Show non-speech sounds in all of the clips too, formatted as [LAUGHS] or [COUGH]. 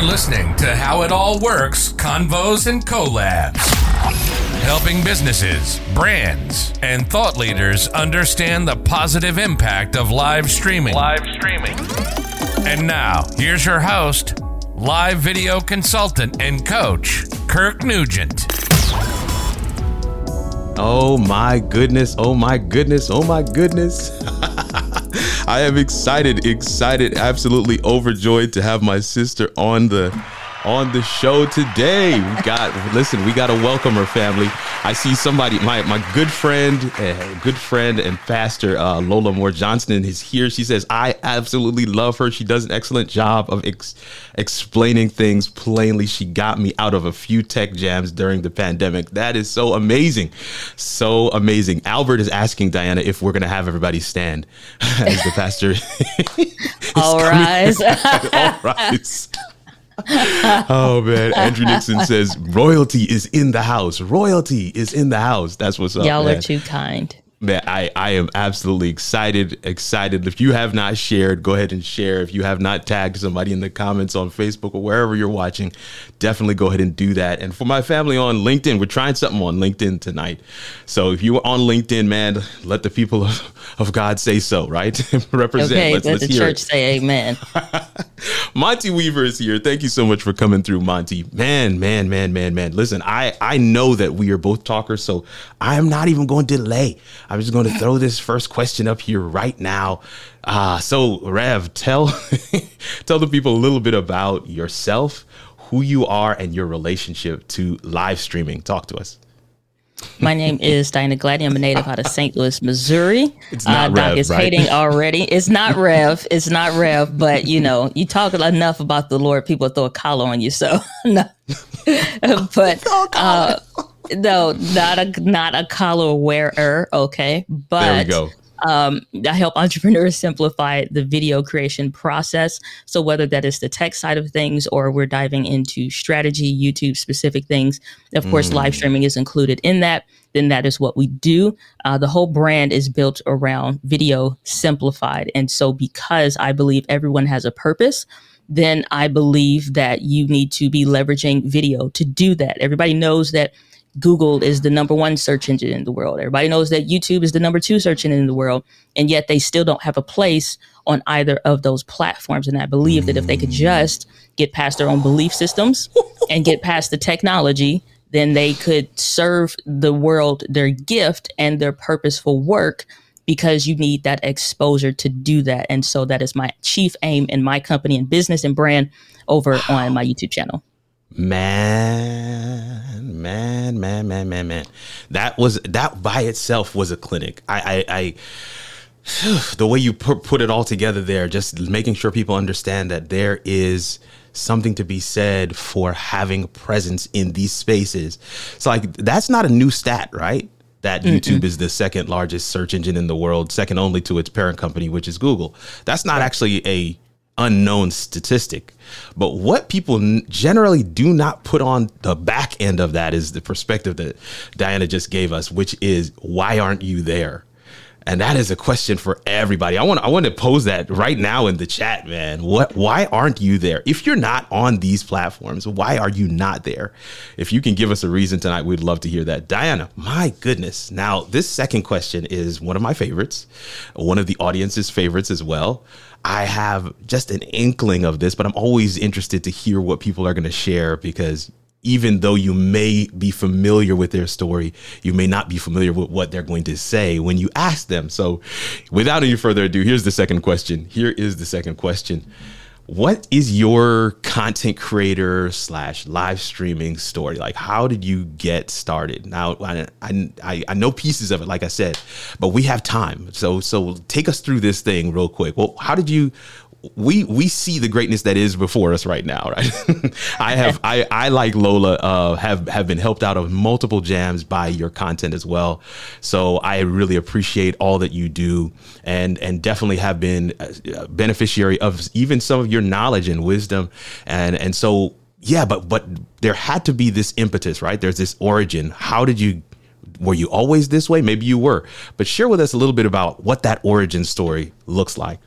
You're listening to How It All Works Convos and Collabs. Helping businesses, brands, and thought leaders understand the positive impact of live streaming. Live streaming. And now, here's your host, live video consultant and coach, Kirk Nugent. Oh my goodness, oh my goodness, oh my goodness. [LAUGHS] I am excited, excited, absolutely overjoyed to have my sister on the on the show today. We got listen, we got to welcome her family. I see somebody, my my good friend, uh, good friend and pastor uh, Lola Moore Johnston is here. She says I absolutely love her. She does an excellent job of ex- explaining things plainly. She got me out of a few tech jams during the pandemic. That is so amazing, so amazing. Albert is asking Diana if we're gonna have everybody stand [LAUGHS] as the pastor. [LAUGHS] [LAUGHS] All rise. All rise. Oh man, Andrew Nixon says royalty is in the house. Royalty is in the house. That's what's up. Y'all man. are too kind. Man, I, I am absolutely excited, excited. If you have not shared, go ahead and share. If you have not tagged somebody in the comments on Facebook or wherever you're watching, definitely go ahead and do that. And for my family on LinkedIn, we're trying something on LinkedIn tonight. So if you're on LinkedIn, man, let the people of, of God say so, right? [LAUGHS] Represent. Okay, let's, let let's the church it. say amen. [LAUGHS] Monty Weaver is here. Thank you so much for coming through, Monty. Man, man, man, man, man. Listen, I I know that we are both talkers, so I am not even going to delay. I'm just going to throw this first question up here right now. Uh, so Rev, tell [LAUGHS] tell the people a little bit about yourself, who you are, and your relationship to live streaming. Talk to us. My name [LAUGHS] is Diana Gladney. I'm a native out of St. Louis, Missouri. It's not uh, Doc Rev, is right? hating [LAUGHS] already. It's not Rev. It's not Rev. But you know, you talk enough about the Lord, people throw a collar on you. So no, but uh, no, not a not a collar wearer. Okay, but There we go. um, I help entrepreneurs simplify the video creation process. So whether that is the tech side of things or we're diving into strategy, YouTube specific things, of course, live streaming is included in that. Then that is what we do. Uh, the whole brand is built around video simplified, and so because I believe everyone has a purpose. Then I believe that you need to be leveraging video to do that. Everybody knows that Google is the number one search engine in the world. Everybody knows that YouTube is the number two search engine in the world, and yet they still don't have a place on either of those platforms. And I believe that if they could just get past their own belief systems [LAUGHS] and get past the technology, then they could serve the world their gift and their purposeful work because you need that exposure to do that. And so that is my chief aim in my company and business and brand over on my YouTube channel. Man, man, man, man, man, man. That was that by itself was a clinic. I, I, I [SIGHS] the way you put, put it all together there, just making sure people understand that there is something to be said for having presence in these spaces. So like that's not a new stat, right? That YouTube is the second largest search engine in the world, second only to its parent company, which is Google. That's not actually a unknown statistic. But what people generally do not put on the back end of that is the perspective that Diana just gave us, which is why aren't you there? And that is a question for everybody. I want I want to pose that right now in the chat, man. What why aren't you there? If you're not on these platforms, why are you not there? If you can give us a reason tonight, we'd love to hear that. Diana, my goodness. Now, this second question is one of my favorites, one of the audience's favorites as well. I have just an inkling of this, but I'm always interested to hear what people are going to share because even though you may be familiar with their story, you may not be familiar with what they're going to say when you ask them. So, without any further ado, here's the second question. Here is the second question. What is your content creator slash live streaming story? Like, how did you get started? Now, I, I, I know pieces of it, like I said, but we have time. So, so take us through this thing real quick. Well, how did you, we we see the greatness that is before us right now, right? [LAUGHS] I have I I like Lola uh, have have been helped out of multiple jams by your content as well. So I really appreciate all that you do, and and definitely have been a beneficiary of even some of your knowledge and wisdom, and and so yeah, but but there had to be this impetus, right? There's this origin. How did you? Were you always this way? Maybe you were, but share with us a little bit about what that origin story looks like.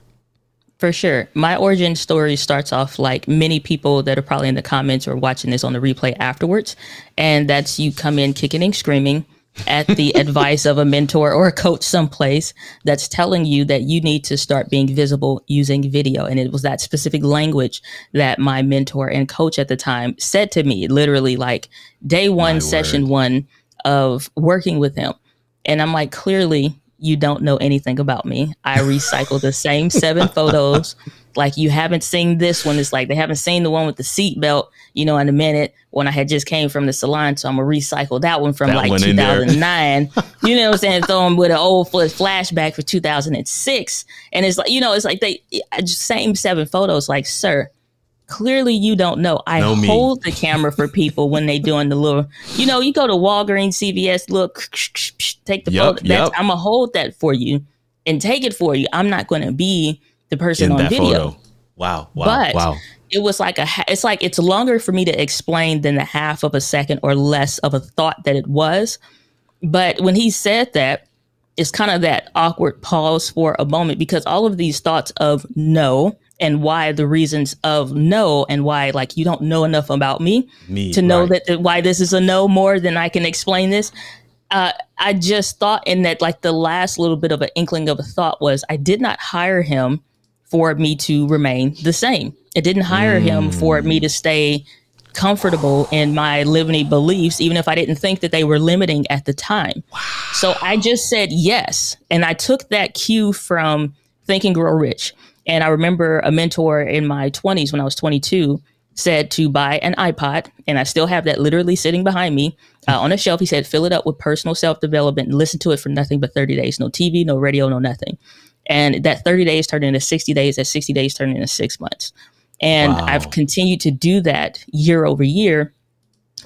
For sure. My origin story starts off like many people that are probably in the comments or watching this on the replay afterwards. And that's you come in kicking and screaming at the [LAUGHS] advice of a mentor or a coach someplace that's telling you that you need to start being visible using video. And it was that specific language that my mentor and coach at the time said to me, literally like day one, my session word. one of working with him. And I'm like, clearly, you don't know anything about me. I recycle the same seven [LAUGHS] photos. Like you haven't seen this one. It's like they haven't seen the one with the seatbelt, you know, in a minute when I had just came from the salon. So I'm gonna recycle that one from that like one 2009. [LAUGHS] you know what I'm saying? Throw them with an old flashback for 2006. And it's like, you know, it's like they same seven photos. Like, sir, clearly you don't know. I know hold the camera for people when they doing the little, you know, you go to Walgreens, CVS, look, take the yep, photo. Yep. I'm gonna hold that for you and take it for you. I'm not going to be the person In on video. Photo. Wow, wow, but wow. It was like a. It's like it's longer for me to explain than the half of a second or less of a thought that it was. But when he said that, it's kind of that awkward pause for a moment because all of these thoughts of no and why the reasons of no and why like you don't know enough about me, me to know right. that why this is a no more than I can explain this. Uh, I just thought in that like the last little bit of an inkling of a thought was I did not hire him for me to remain the same. It didn't hire mm. him for me to stay comfortable in my limiting beliefs, even if I didn't think that they were limiting at the time. Wow. So I just said yes. And I took that cue from Think and Grow Rich. And I remember a mentor in my 20s when I was 22 said to buy an iPod, and I still have that literally sitting behind me uh, on a shelf. He said, fill it up with personal self development and listen to it for nothing but 30 days. No TV, no radio, no nothing. And that 30 days turned into 60 days, that 60 days turned into six months. And wow. I've continued to do that year over year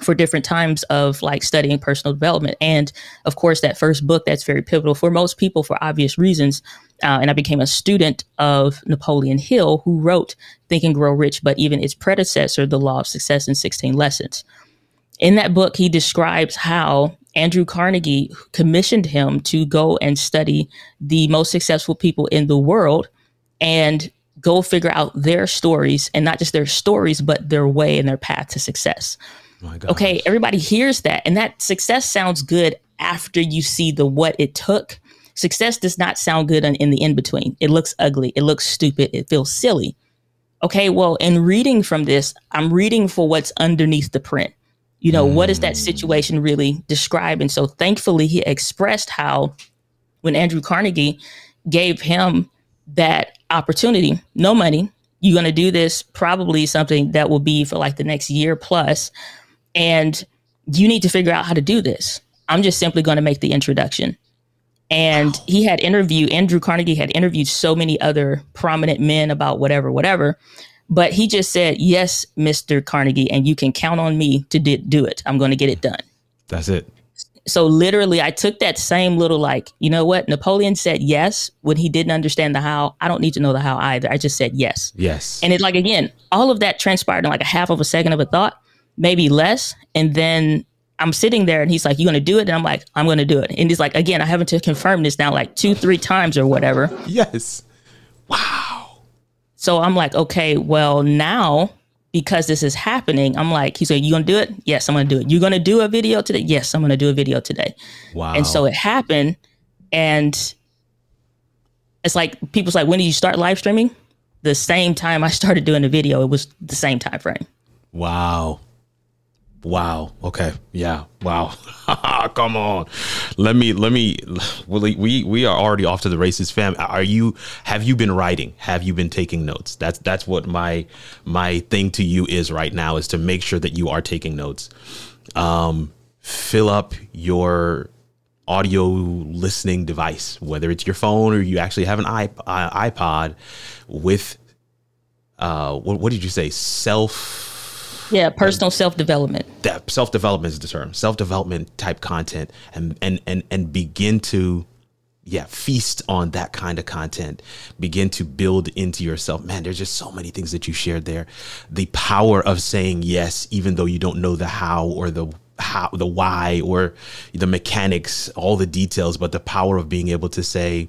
for different times of like studying personal development. And of course, that first book that's very pivotal for most people for obvious reasons. Uh, and I became a student of Napoleon Hill, who wrote Think and Grow Rich, but even its predecessor, The Law of Success in 16 Lessons. In that book, he describes how Andrew Carnegie commissioned him to go and study the most successful people in the world and go figure out their stories and not just their stories, but their way and their path to success. Okay, everybody hears that, and that success sounds good after you see the what it took. Success does not sound good in, the in between. It looks ugly. It looks stupid. It feels silly. Okay, well, in reading from this, I'm reading for what's underneath the print. You know, mm. what is that situation really describing? So thankfully, he expressed how when Andrew Carnegie gave him that opportunity, no money, you're going to do this probably something that will be for like the next year plus and you need to figure out how to do this. I'm just simply going to make the introduction. And wow. he had interviewed, Andrew Carnegie had interviewed so many other prominent men about whatever, whatever. But he just said, Yes, Mr. Carnegie, and you can count on me to di- do it. I'm going to get it done. That's it. So literally, I took that same little, like, you know what? Napoleon said yes when he didn't understand the how. I don't need to know the how either. I just said yes. Yes. And it, like, again, all of that transpired in like a half of a second of a thought maybe less. And then I'm sitting there and he's like, You gonna do it? And I'm like, I'm gonna do it. And he's like, again, I haven't to confirm this now like two, three times or whatever. Yes. Wow. So I'm like, okay, well now because this is happening, I'm like, he's like, You gonna do it? Yes, I'm gonna do it. You gonna do a video today? Yes, I'm gonna do a video today. Wow. And so it happened. And it's like people's like, when did you start live streaming? The same time I started doing the video, it was the same time frame. Wow. Wow. Okay. Yeah. Wow. [LAUGHS] Come on. Let me. Let me. We we are already off to the races, fam. Are you? Have you been writing? Have you been taking notes? That's that's what my my thing to you is right now is to make sure that you are taking notes. Um, fill up your audio listening device, whether it's your phone or you actually have an iPod, with uh, what, what did you say? Self yeah, personal self development. That self development is the term. Self development type content, and and and and begin to, yeah, feast on that kind of content. Begin to build into yourself. Man, there's just so many things that you shared there. The power of saying yes, even though you don't know the how or the how the why or the mechanics, all the details, but the power of being able to say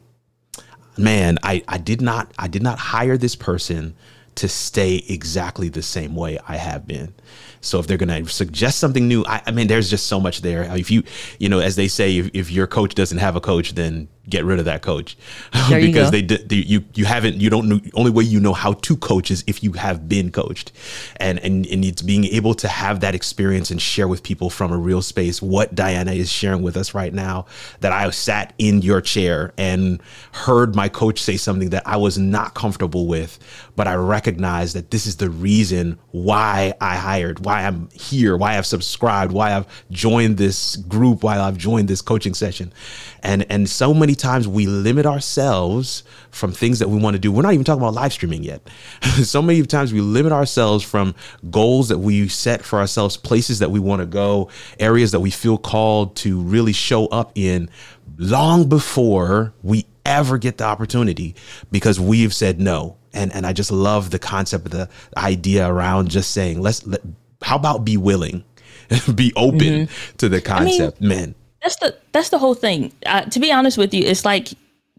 man, I, I did not I did not hire this person to stay exactly the same way I have been. So if they're going to suggest something new, I, I, mean, there's just so much there. If you, you know, as they say, if, if your coach doesn't have a coach, then get rid of that coach. [LAUGHS] Because they, they you you haven't you don't know only way you know how to coach is if you have been coached. And and and it's being able to have that experience and share with people from a real space what Diana is sharing with us right now that I sat in your chair and heard my coach say something that I was not comfortable with but I recognize that this is the reason why I hired why I'm here why I've subscribed why I've joined this group why I've joined this coaching session and and so many times we limit ourselves from things that we want to do. We're not even talking about live streaming yet. [LAUGHS] so many times we limit ourselves from goals that we set for ourselves, places that we want to go, areas that we feel called to really show up in long before we ever get the opportunity because we've said no. And and I just love the concept of the idea around just saying, let's let, how about be willing? [LAUGHS] be open mm-hmm. to the concept, I mean, man that's the that's the whole thing. Uh, to be honest with you, it's like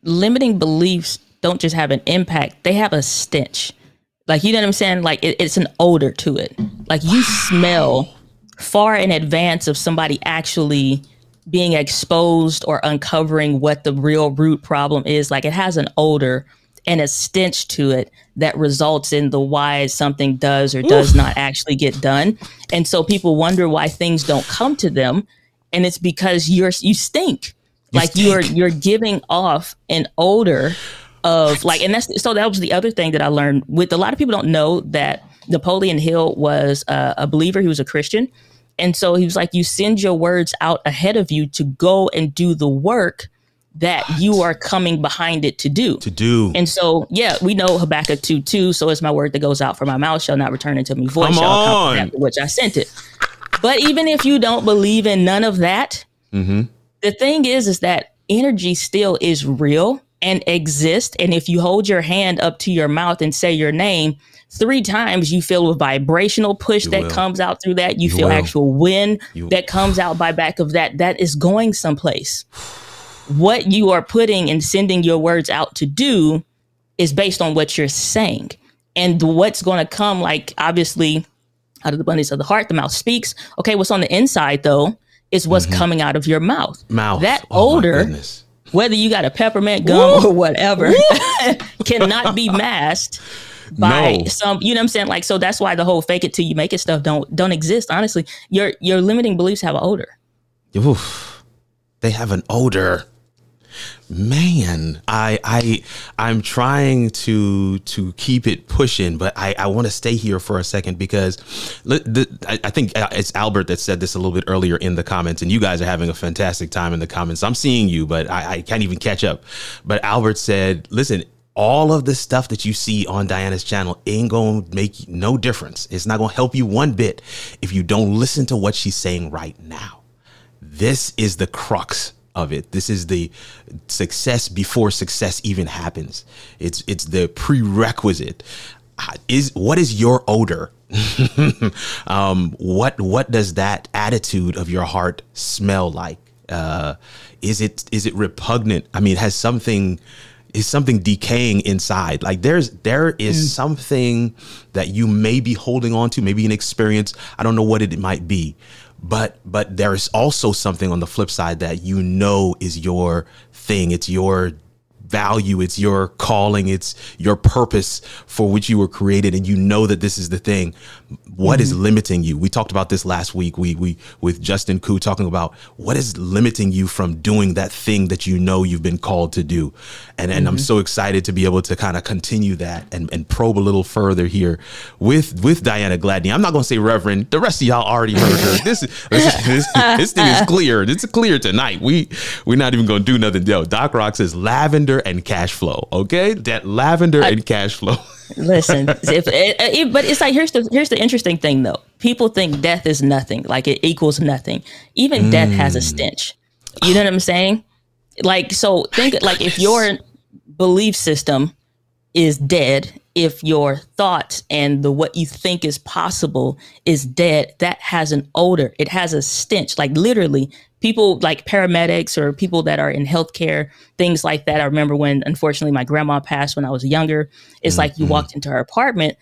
limiting beliefs don't just have an impact; they have a stench. Like you know what I'm saying? Like it, it's an odor to it. Like you smell far in advance of somebody actually being exposed or uncovering what the real root problem is. Like it has an odor and a stench to it that results in the why something does or does Oof. not actually get done. And so people wonder why things don't come to them and it's because you're you stink. You like stink. you're you're giving off an odor of like and that's so that was the other thing that I learned with a lot of people don't know that Napoleon Hill was a, a believer, he was a Christian. And so he was like, you send your words out ahead of you to go and do the work that what? you are coming behind it to do. To do. And so, yeah, we know Habakkuk 2 2. So it's my word that goes out from my mouth shall not return into me voice, shall Come shall on. which I sent it. But even if you don't believe in none of that, mm-hmm. the thing is, is that energy still is real and exists. And if you hold your hand up to your mouth and say your name three times, you feel a vibrational push you that will. comes out through that. You, you feel will. actual wind you that comes out by back of that. That is going someplace. what you are putting and sending your words out to do is based on what you're saying. And what's going to come, like obviously, out of the abundance of the heart, the mouth speaks. Okay, what's on the inside though is what's mm-hmm. coming out of your mouth. Mouth. That oh, odor, whether you got a peppermint gum Woo! or whatever, [LAUGHS] cannot be [LAUGHS] masked by no. some you know what I'm saying? Like so that's why the whole fake it till you make it stuff don't don't exist. Honestly, your your limiting beliefs have an odor. Oof. They have an odor man i i i'm trying to to keep it pushing but i i want to stay here for a second because the, I, think uh, it's albert that said this a little bit earlier in the comments and you guys are having a fantastic time in the comments i'm seeing you but i, I can't even catch up but albert said listen all of the stuff that you see on Diana's channel ain't gonna make no difference. It's not gonna help you one bit if you don't listen to what she's saying right now. This is the crux of it. This is the success before success even happens. It's it's the prerequisite. Is what is your odor? [LAUGHS] um, what what does that attitude of your heart smell like? Uh, is it is it repugnant? I mean, has something is something decaying inside like there's there is mm. something that you may be holding on to maybe an experience i don't know what it might be but but there's also something on the flip side that you know is your thing. It's your value it's your calling it's your purpose for which you were created and you know that this is the thing. What mm-hmm. is limiting you? We talked about this last week we we with Justin Koo talking about what is limiting you from doing that thing that you know you've been called to do. And and mm-hmm. I'm so excited to be able to kind of continue that and and probe a little further here with with Diana Gladney. I'm not going to say reverend the rest of y'all already heard her. [LAUGHS] This this, this, this thing is clear. It's clear tonight. We we're not even going to do nothing. Else Doc Rock says lavender and cash flow. Okay, that lavender I, and cash flow. [LAUGHS] listen, if, if, but it's like here's the here's the interesting thing though. People think death is nothing, like it equals nothing. Even mm. death has a mm. stench. You know what I'm saying? Like so, think My like goodness. if your [SIGHS] belief system is dead, if your thoughts and the what you think is possible is dead, that has an odor. It has a stench. Like literally, people like paramedics or people that are in healthcare, things like that. I remember when unfortunately my grandma passed when I was younger. It's mm-hmm. like you mm-hmm. walked into her apartment,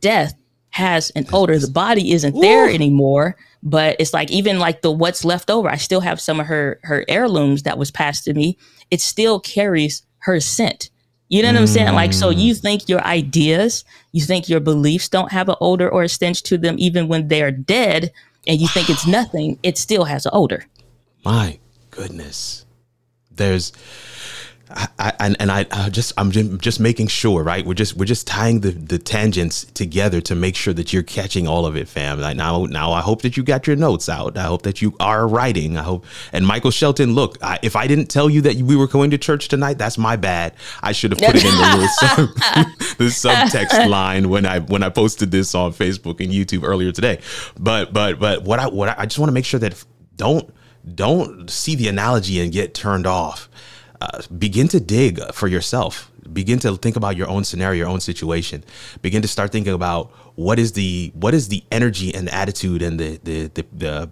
death has an odor. The body isn't there anymore, but it's like even like the what's left over. I still have some of her her heirlooms that was passed to me. It still carries her scent. You know what. I'm saying? Like, so you mm. think your ideas, you think your beliefs don't have an odor or a stench to them, even when they're dead, and you think it's [SIGHS] nothing, it still has an odor. My goodness. There's I, I, and I, I just I'm just making sure, right? We're just we're just tying the, the tangents together to make sure that you're catching all of it, fam. Like now now I hope that you got your notes out. I hope that you are writing. I hope. And Michael Shelton, look, I, if I didn't tell you that we were going to church tonight, that's my bad. I should have put it in the [LAUGHS] sub, [LAUGHS] the subtext line when I when I posted this on Facebook and YouTube earlier today. But but but what I what I, I just want to make sure that don't don't see the analogy and get turned off uh, begin to dig for yourself begin to think about your own scenario your own situation begin to start thinking about what is the what is the energy and the attitude and the the the, the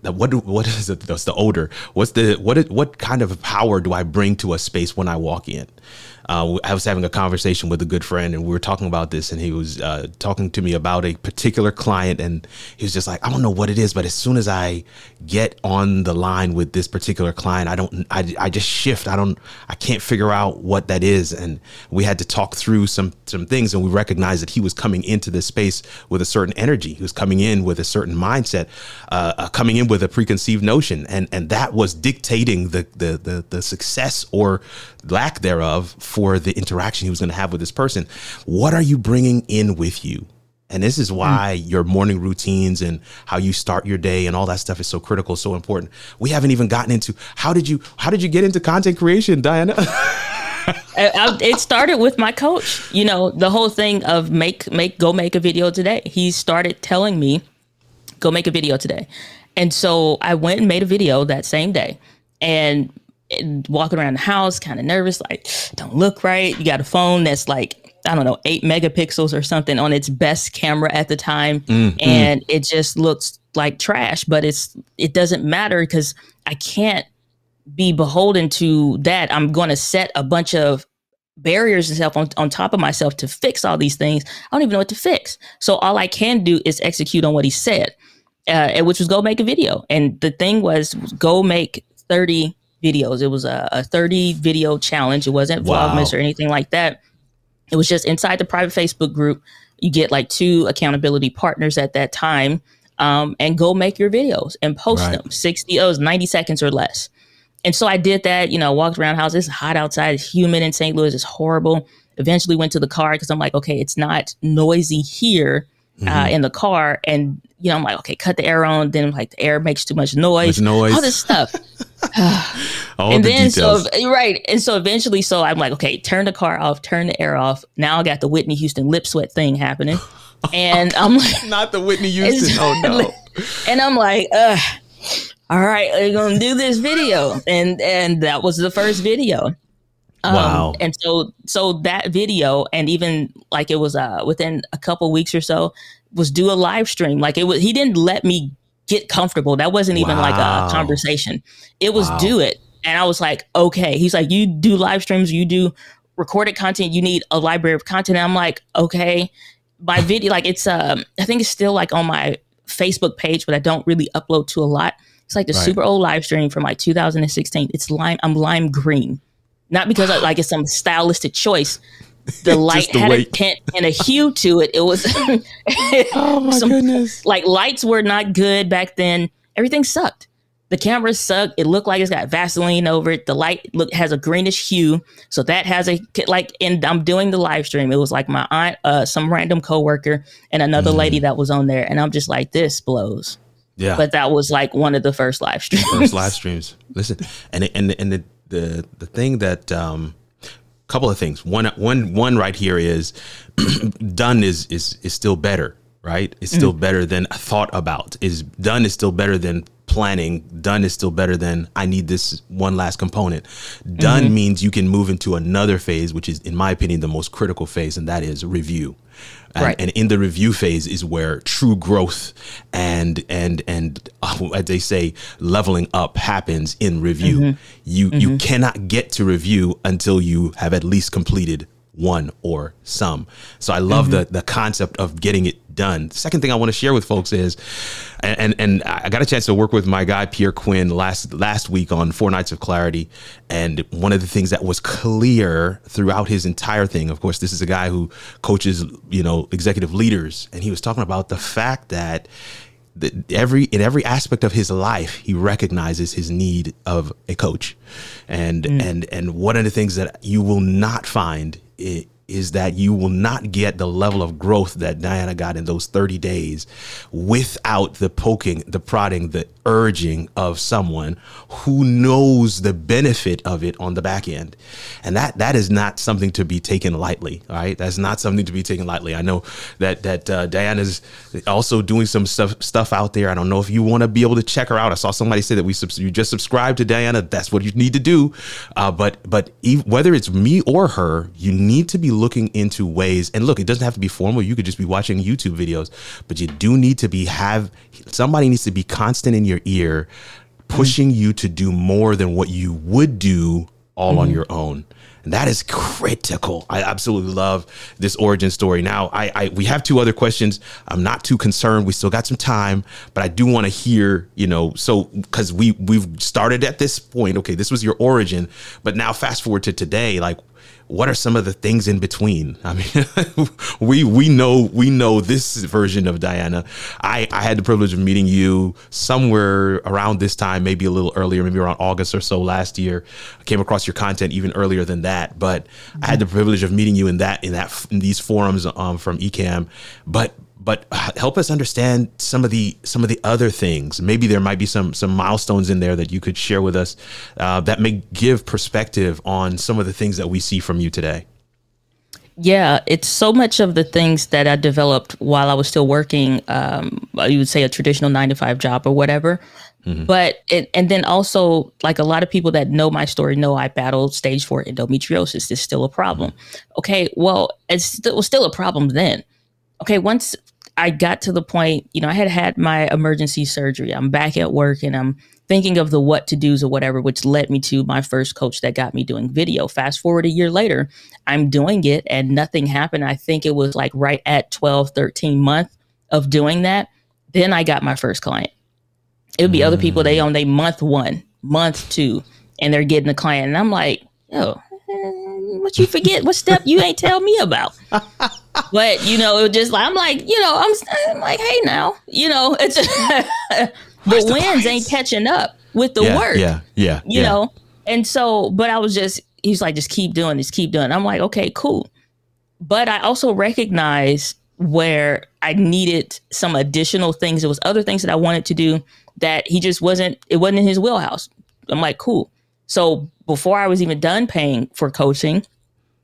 the, what what is it? That's the odor. What's the what? What kind of power do I bring to a space when I walk in? Uh, I was having a conversation with a good friend, and we were talking about this, and he was uh, talking to me about a particular client, and he was just like, I don't know what it is, but as soon as I get on the line with this particular client, I don't, I, I just shift. I don't, I can't figure out what that is, and we had to talk through some some things, and we recognized that he was coming into this space with a certain energy. He was coming in with a certain mindset, uh, uh coming in with a preconceived notion, and and that was dictating the the the, the success or lack thereof for the interaction he was going to have with this person. What are you bringing in with you? And this is why mm. your morning routines and how you start your day and all that stuff is so critical, so important. We haven't even gotten into how did you how did you get into content creation, Diana? [LAUGHS] it started with my coach. You know, the whole thing of make make go make a video today. He started telling me, go make a video today. And so I went and made a video that same day. And walking around the house, kind of nervous, like, don't look right. You got a phone that's like, I don't know, eight megapixels or something on its best camera at the time. Mm, and mm. it just looks like trash, but it's, it doesn't matter because I can't be beholden to that. I'm going to set a bunch of barriers and stuff on, on top of myself to fix all these things. I don't even know what to fix. So all I can do is execute on what he said, uh, which was go make a video. And the thing was go make 30 videos. It was a, a 30 video challenge. It wasn't wow. Vlogmas or anything like that. It was just inside the private Facebook group. You get like two accountability partners at that time um, and go make your videos and post right. them 60, oh, 90 seconds or less. And so I did that, you know, walked around house. It's hot outside. It's humid in St. Louis. It's horrible. Eventually went to the car because I'm like, okay, it's not noisy here uh, mm-hmm. uh, in the car. And, you know, I'm like, okay, cut the air on. Then like the air makes too much noise. Noise. All this stuff. [LAUGHS] [SIGHS] and the then details. so right, and so eventually, so I'm like, okay, turn the car off, turn the air off. Now I got the Whitney Houston lip sweat thing happening, [LAUGHS] and I'm like, [LAUGHS] not the Whitney Houston. oh no! And I'm like, uh, all right, we're gonna do this video, and and that was the first video. Um, wow. And so so that video, and even like it was uh within a couple weeks or so, was do a live stream. Like it was, he didn't let me get comfortable. That wasn't even wow. like a conversation. It was wow. do it. And I was like, okay. He's like, you do live streams, you do recorded content, you need a library of content. And I'm like, okay. My video, like it's um, I think it's still like on my Facebook page, but I don't really upload to a lot. It's like the right. super old live stream from like 2016. It's lime, I'm lime green. Not because I, like it's some stylistic choice, the [LAUGHS] light the had weight. a tint and a hue to it. It was [LAUGHS] oh my some, goodness. Like lights were not good back then. Everything sucked. The camera sucked. It looked like it's got Vaseline over it. The light look has a greenish hue, so that has a like. And I'm doing the live stream. It was like my aunt, uh, some random coworker, and another mm. lady that was on there, and I'm just like, this blows. Yeah. But that was like one of the first live streams. First live streams. Listen, and and and the the the thing that um couple of things. One, one, one right here is [CLEARS THROAT] done is is is still better, right? It's still mm. better than thought about. Is done is still better than planning. Done is still better than I need this one last component. Done mm-hmm. means you can move into another phase, which is, in my opinion, the most critical phase, and that is review. And, right. and in the review phase is where true growth and and and uh, as they say leveling up happens in review mm-hmm. you mm-hmm. you cannot get to review until you have at least completed one or some. So I love mm-hmm. the the concept of getting it done. The second thing I want to share with folks is, and and I got a chance to work with my guy Pierre Quinn last last week on Four Nights of Clarity, and one of the things that was clear throughout his entire thing. Of course, this is a guy who coaches you know executive leaders, and he was talking about the fact that every in every aspect of his life he recognizes his need of a coach and mm. and and one of the things that you will not find e, is that you will not get the level of growth that Diana got in those 30 days without the poking, the prodding, the urging of someone who knows the benefit of it on the back end. And that that is not something to be taken lightly, all right? That's not something to be taken lightly. I know that that uh, Diana's also doing some stuff stuff out there. I don't know if you want to be able to check her out. I saw somebody say that we you just subscribe to Diana. That's what you need to do. Uh, but but whether it's me or her, you need to be looking into ways. And look, it doesn't have to be formal. You could just be watching YouTube videos, but you do need to be have somebody needs to be constant in your ear, pushing mm-hmm. you to do more than what you would do all mm-hmm. on your own. And that is critical. I absolutely love this origin story. Now, I, I we have two other questions. I'm not too concerned. We still got some time, but I do want to hear, you know, so because we we've started at this point. Okay, this was your origin, but now fast forward to today. Like, what are some of the things in between? I mean, [LAUGHS] we we know we know this version of Diana. I I had the privilege of meeting you somewhere around this time, maybe a little earlier, maybe around August or so last year. I came across your content even earlier than that, but mm-hmm. I had the privilege of meeting you in that in that in these forums um, from Ecamm. But but help us understand some of the some of the other things. Maybe there might be some some milestones in there that you could share with us uh, that may give perspective on some of the things that we see from you today. Yeah, it's so much of the things that I developed while I was still working. Um, you would say a traditional nine to five job or whatever. Mm-hmm. But it, and then also like a lot of people that know my story know I battled stage four endometriosis. It's still a problem. Mm-hmm. Okay, well, it's it was still a problem then. Okay, once I got to the point, you know, I had had my emergency surgery. I'm back at work and I'm thinking of the what to do's or whatever, which led me to my first coach that got me doing video. Fast forward a year later, I'm doing it and nothing happened. I think it was like right at 12, 13 month of doing that. Then I got my first client. It would be mm. other people, they on their month one, month two, and they're getting a client. And I'm like, yo, what you forget? what step you ain't tell me about? but you know, it just like I'm like, you know, I'm, I'm like, hey, now, you know, it's [LAUGHS] the wins ain't catching up with the yeah, work. Yeah, yeah, you yeah. know, and so, but I was just, he's like, just keep doing this, keep doing. It. I'm like, okay, cool. But I also recognize where I needed some additional things. There was other things that I wanted to do that he just wasn't. It wasn't in his wheelhouse. I'm like, cool. So before I was even done paying for coaching,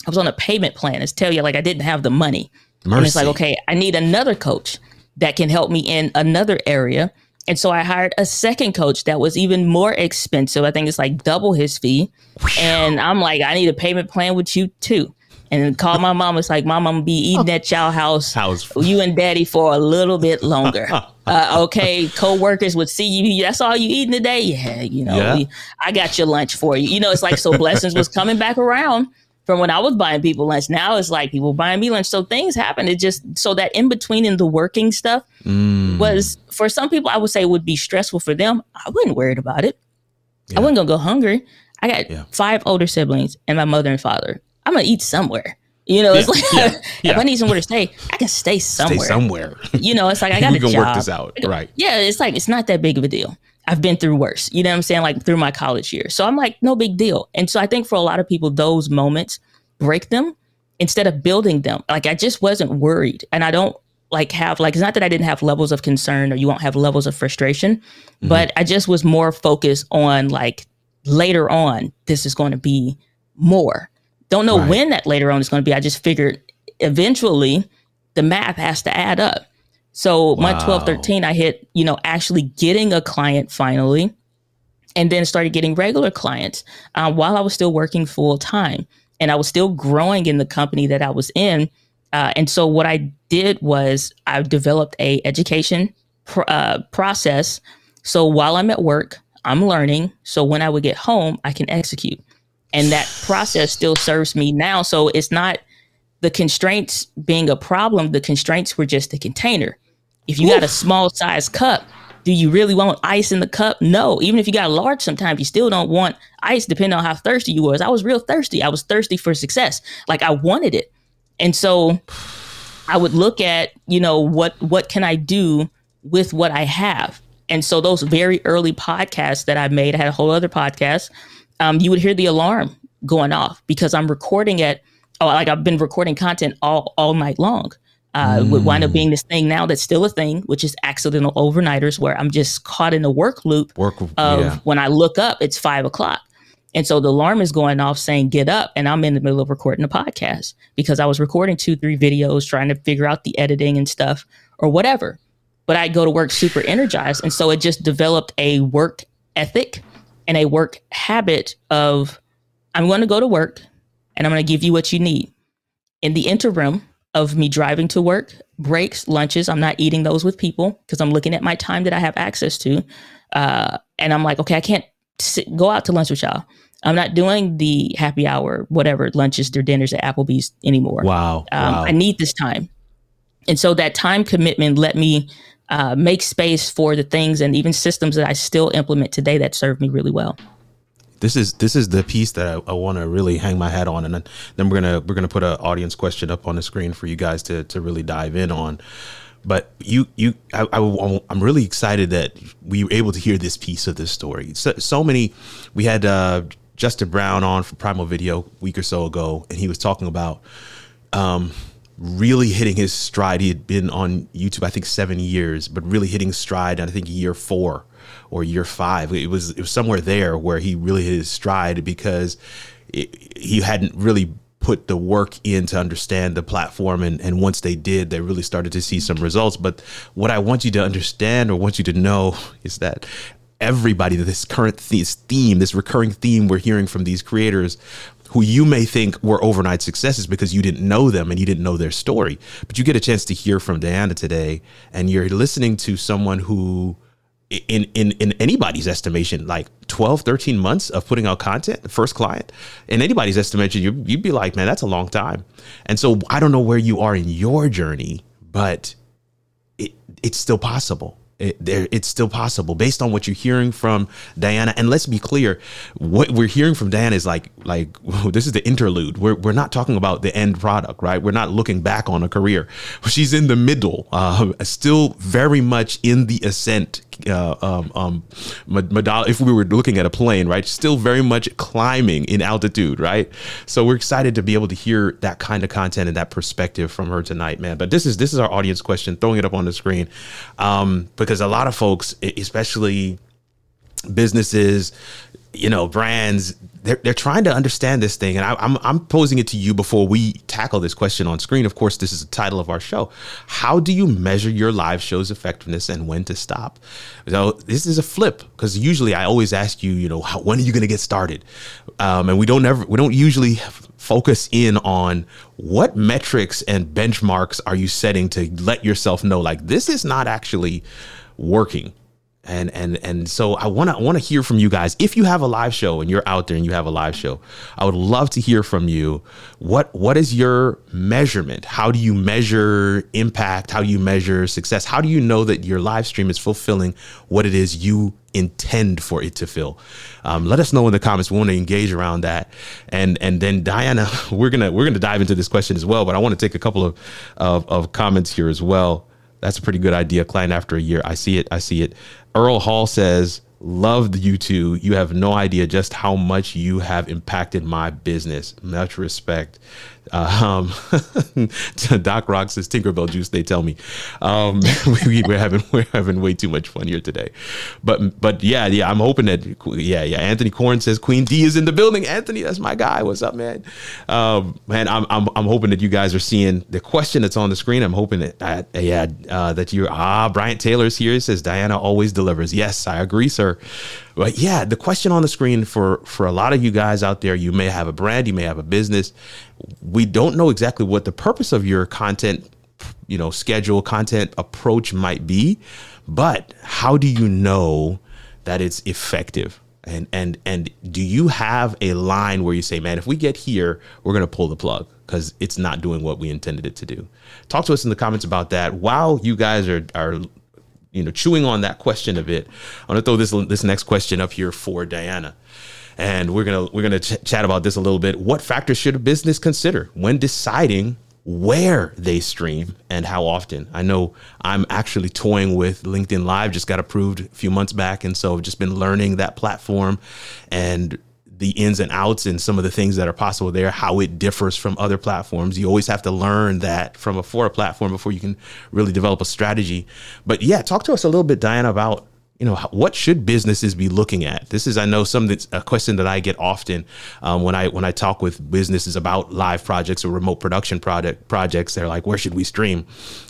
I was on a payment plan. It's tell you like I didn't have the money. Mercy. And it's like, okay, I need another coach that can help me in another area. And so I hired a second coach that was even more expensive. I think it's like double his fee. And I'm like, I need a payment plan with you too. And then call my mom. It's like, Mom, I'm gonna be eating at y'all house, house. you and daddy for a little bit longer. [LAUGHS] uh, okay, co-workers would see you. That's all you eating today? Yeah, you know, yeah. We, I got your lunch for you. You know, it's like so blessings was coming back around from when I was buying people lunch. Now it's like people buying me lunch. So things happen. It just so that in between in the working stuff mm. was for some people I would say would be stressful for them. I wasn't worried about it. Yeah. I wasn't gonna go hungry. I got yeah. five older siblings and my mother and father. I'm gonna eat somewhere. You know, yeah, it's like yeah, yeah. [LAUGHS] if I need somewhere to stay, I can stay somewhere. Stay somewhere. you know, it's like I [LAUGHS] got can job. work this out, right? Yeah, it's like it's not that big of a deal. I've been through worse. You know what I'm saying? Like through my college years. So I'm like, no big deal. And so I think for a lot of people, those moments break them instead of building them. Like I just wasn't worried. And I don't like have like it's not that I didn't have levels of concern or you won't have levels of frustration, mm-hmm. but I just was more focused on like later on, this is going to be more. Don't know right. when that later on is going to be. I just figured eventually the math has to add up. So month 12, 13, I hit, you know, actually getting a client finally, and then started getting regular clients uh, while I was still working full time. And I was still growing in the company that I was in. Uh, and so what I did was I developed a education pr- uh, process. So while I'm at work, I'm learning. So when I would get home, I can execute. And that process still serves me now. So it's not the constraints being a problem. The constraints were just the container. If you Oof. got a small size cup, do you really want ice in the cup? No. Even if you got a large, sometimes you still don't want ice, depending on how thirsty you was. I was real thirsty. I was thirsty for success. Like I wanted it. And so I would look at, you know, what what can I do with what I have? And so those very early podcasts that I made, I had a whole other podcast, um, you would hear the alarm going off because I'm recording it. Oh, like I've been recording content all all night long uh, mm. would wind up being this thing now that's still a thing, which is accidental overnighters, where I'm just caught in a work loop work, of yeah. when I look up, it's five o'clock. And so the alarm is going off saying, get up. And I'm in the middle of recording a podcast because I was recording two, three videos, trying to figure out the editing and stuff or whatever. But I go to work super energized. And so it just developed a work ethic and a work habit of I'm going to go to work and I'm going to give you what you need. In the interim, of me driving to work, breaks, lunches. I'm not eating those with people because I'm looking at my time that I have access to. Uh, and I'm like, okay, I can't sit, go out to lunch with y'all. I'm not doing the happy hour, whatever lunches or dinners at Applebee's anymore. Wow. Um, wow. I need this time. And so that time commitment let me uh, make space for the things and even systems that I still implement today that serve me really well this is this is the piece that I, I want to really hang my hat on, and then, then we're gonna we're gonna put an audience question up on the screen for you guys to to really dive in on. But you you I, I am really excited that we were able to hear this piece of this story. So, so many we had uh, Justin Brown on from Primal Video week or so ago, and he was talking about. Um, really hitting his stride. He had been on YouTube, I think, seven years, but really hitting stride. And I think year four or year five. It was it was somewhere there where he really hit his stride because it, he hadn't really put the work in to understand the platform and, and once they did they really started to see some results but what i want you to understand or want you to know [LAUGHS] is that everybody this current this theme this recurring theme we're hearing from these creators who you may think were overnight successes because you didn't know them and you didn't know their story. But you get a chance to hear from diana today and you're listening to someone who in in in anybody's estimation like 12 13 months of putting out content the first client in anybody's estimation you, you'd be like man that's a long time. And so i don't know where you are in your journey but it, it's still possible it, there, it's still possible based on what you're hearing from Diana. And let's be clear, what we're hearing from Diana is like, like [LAUGHS] this is the interlude. We're, we're not talking about the end product, right? We're not looking back on a career. [LAUGHS] She's in the middle, uh, still very much in the ascent. Uh, um, um, if we were looking at a plane, right? Still very much climbing in altitude, right? So we're excited to be able to hear that kind of content and that perspective from her tonight, man. But this is this is our audience question, throwing it up on the screen, um, because because a lot of folks, especially businesses, you know, brands, they're, they're trying to understand this thing. And I, am I'm, I'm posing it to you before we tackle this question on screen. Of course, this is the title of our show. How do you measure your live show's effectiveness and when to stop? So this is a flip because usually I always ask you, you know, how, when are you going to get started? Um, and we don't ever, we don't usually focus in on what metrics and benchmarks are you setting to let yourself know like this is not actually working and and and so I want to want to hear from you guys. If you have a live show and you're out there and you have a live show, I would love to hear from you. What what is your measurement? How do you measure impact? How do you measure success? How do you know that your live stream is fulfilling what it is you intend for it to fill? Um, let us know in the comments. We want to engage around that. And and then Diana, [LAUGHS] we're gonna we're gonna dive into this question as well. But I want to take a couple of of, of comments here as well. That's a pretty good idea. Client after a year. I see it. I see it. Earl Hall says, Loved you two. You have no idea just how much you have impacted my business. Much respect. Uh, um, [LAUGHS] Doc Rock says Tinkerbell juice. They tell me um, [LAUGHS] we, are having we're having way too much fun here today. But but yeah yeah I'm hoping that yeah yeah Anthony Corn says Queen D is in the building. Anthony, that's my guy. What's up, man? Um, man, I'm, I'm I'm hoping that you guys are seeing the question that's on the screen. I'm hoping that uh, yeah uh, that you're ah Bryant Taylor's here. It says Diana always delivers. Yes, I agree, sir. But yeah, the question on the screen for for a lot of you guys out there, you may have a brand, you may have a business. We don't know exactly what the purpose of your content, you know, schedule, content approach might be, but how do you know that it's effective? And and and do you have a line where you say, man, if we get here, we're gonna pull the plug because it's not doing what we intended it to do? Talk to us in the comments about that. While you guys are are you know, chewing on that question a bit, I want to throw this this next question up here for Diana, and we're gonna we're gonna ch- chat about this a little bit. What factors should a business consider when deciding where they stream and how often? I know I'm actually toying with LinkedIn Live, just got approved a few months back, and so I've just been learning that platform and the ins and outs and some of the things that are possible there, how it differs from other platforms. You always have to learn that from a for a platform before you can really develop a strategy. But yeah, talk to us a little bit, Diana, about you know what should businesses be looking at this is i know some that's a question that i get often um, when i when i talk with businesses about live projects or remote production project projects they're like where should we stream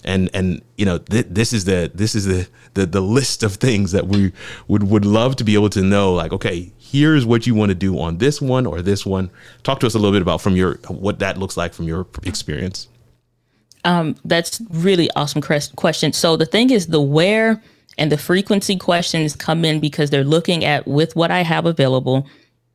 and and you know th- this is the this is the, the the list of things that we would would love to be able to know like okay here's what you want to do on this one or this one. Talk to us a little bit about from your what that looks like from your experience. Um, that's really awesome question. So the thing is, the where and the frequency questions come in because they're looking at with what I have available,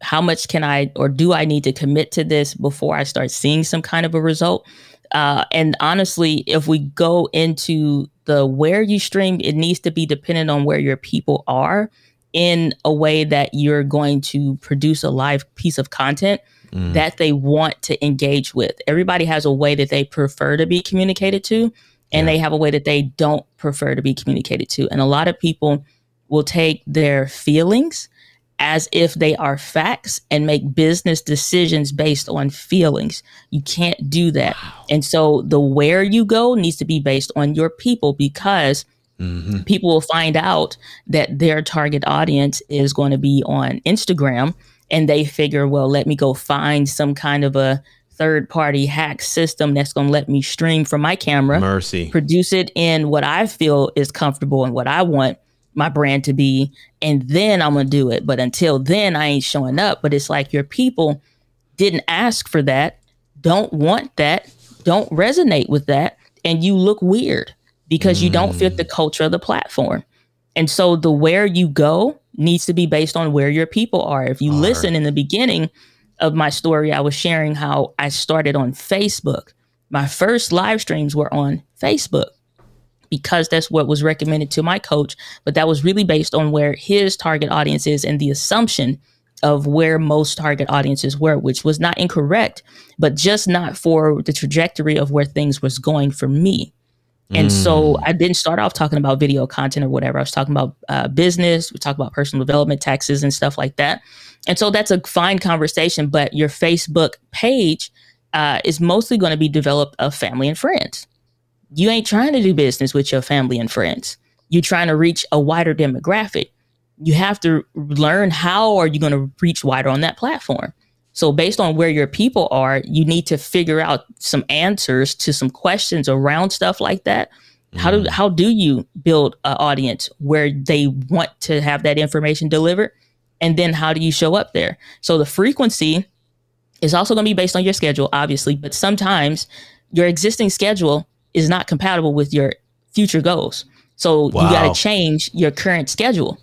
how much can I or do I need to commit to this before I start seeing some kind of a result? Uh, and honestly, if we go into the where you stream, it needs to be dependent on where your people are in a way that you're going to produce a live piece of content mm. that they want to engage with. Everybody has a way that they prefer to be communicated to, and yeah. they have a way that they don't prefer to be communicated to. And a lot of people will take their feelings as if they are facts and make business decisions based on feelings. You can't do that. Wow. And so the where you go needs to be based on your people because Mm-hmm. People will find out that their target audience is going to be on Instagram and they figure, well, let me go find some kind of a third party hack system that's going to let me stream from my camera. Mercy. Produce it in what I feel is comfortable and what I want my brand to be. And then I'm going to do it. But until then, I ain't showing up. But it's like your people didn't ask for that, don't want that, don't resonate with that. And you look weird because mm. you don't fit the mm. culture of the platform. And so the where you go needs to be based on where your people are. If you are. listen in the beginning of my story, I was sharing how I started on Facebook. My first live streams were on Facebook because that's what was recommended to my coach. But that was really based on where his target audience is and the assumption of where most target audiences were, which was not incorrect, but just not for the trajectory of where things was going for me. And mm. so I didn't start off talking about video content or whatever. I was talking about uh, business. We talk about personal development, taxes, and stuff like that. And so that's a fine conversation. But your Facebook page uh, is mostly going to be developed of family and friends. You ain't trying to do business with your family and friends. You're trying to reach a wider demographic. You have to learn how are you going to reach wider on that platform. So based on where your people are, you need to figure out some answers to some questions around stuff like that. Mm. How do mm. how do you build an audience where they want to have that information delivered? And then how do you show up there? So the frequency is also going to be based on your schedule, obviously, but sometimes your existing schedule is not compatible with your future goals. So wow. you got to change your current schedule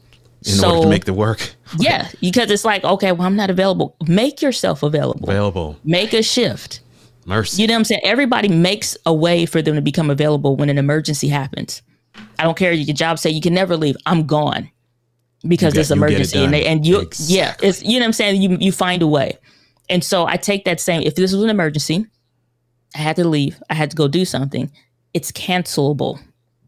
in so, order to make the work. [LAUGHS] yeah, because it's like, okay, well, I'm not available. Make yourself available. Available. Make a shift. Mercy. You know what I'm saying? Everybody makes a way for them to become available when an emergency happens. I don't care. If your job say you can never leave. I'm gone because got, this emergency, and they, and you, exactly. yeah, it's you know what I'm saying. You you find a way, and so I take that same. If this was an emergency, I had to leave. I had to go do something. It's cancelable.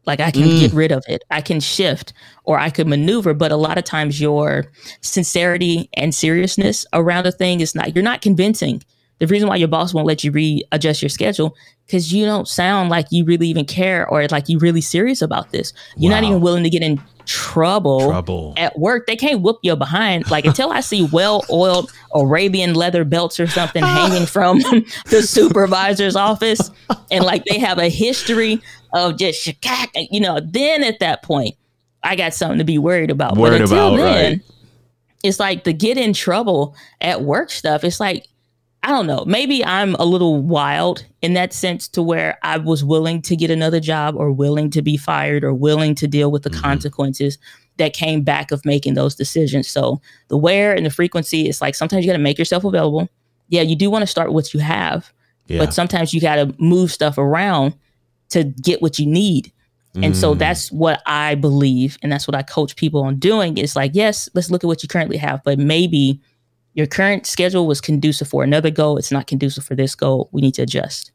Like I can mm. get rid of it. I can shift or I could maneuver. But a lot of times your sincerity and seriousness around a thing is not, you're not convincing the reason why your boss won't let you readjust your schedule because you don't sound like you really even care or like you really serious about this. You're wow. not even willing to get in trouble, trouble at work. They can't whoop you behind. Like until I see well-oiled Arabian leather belts or something hanging [LAUGHS] from [LAUGHS] the supervisor's office, and like they have a history of just you know. Then at that point, I got something to be worried about. Worried but until about, then, right. it's like the get in trouble at work stuff. It's like I don't know. Maybe I'm a little wild in that sense to where I was willing to get another job or willing to be fired or willing to deal with the mm-hmm. consequences that came back of making those decisions. So the where and the frequency, it's like sometimes you got to make yourself available. Yeah, you do want to start what you have, yeah. but sometimes you got to move stuff around to get what you need. And mm. so that's what I believe. And that's what I coach people on doing. It's like, yes, let's look at what you currently have, but maybe your current schedule was conducive for another goal. It's not conducive for this goal. We need to adjust.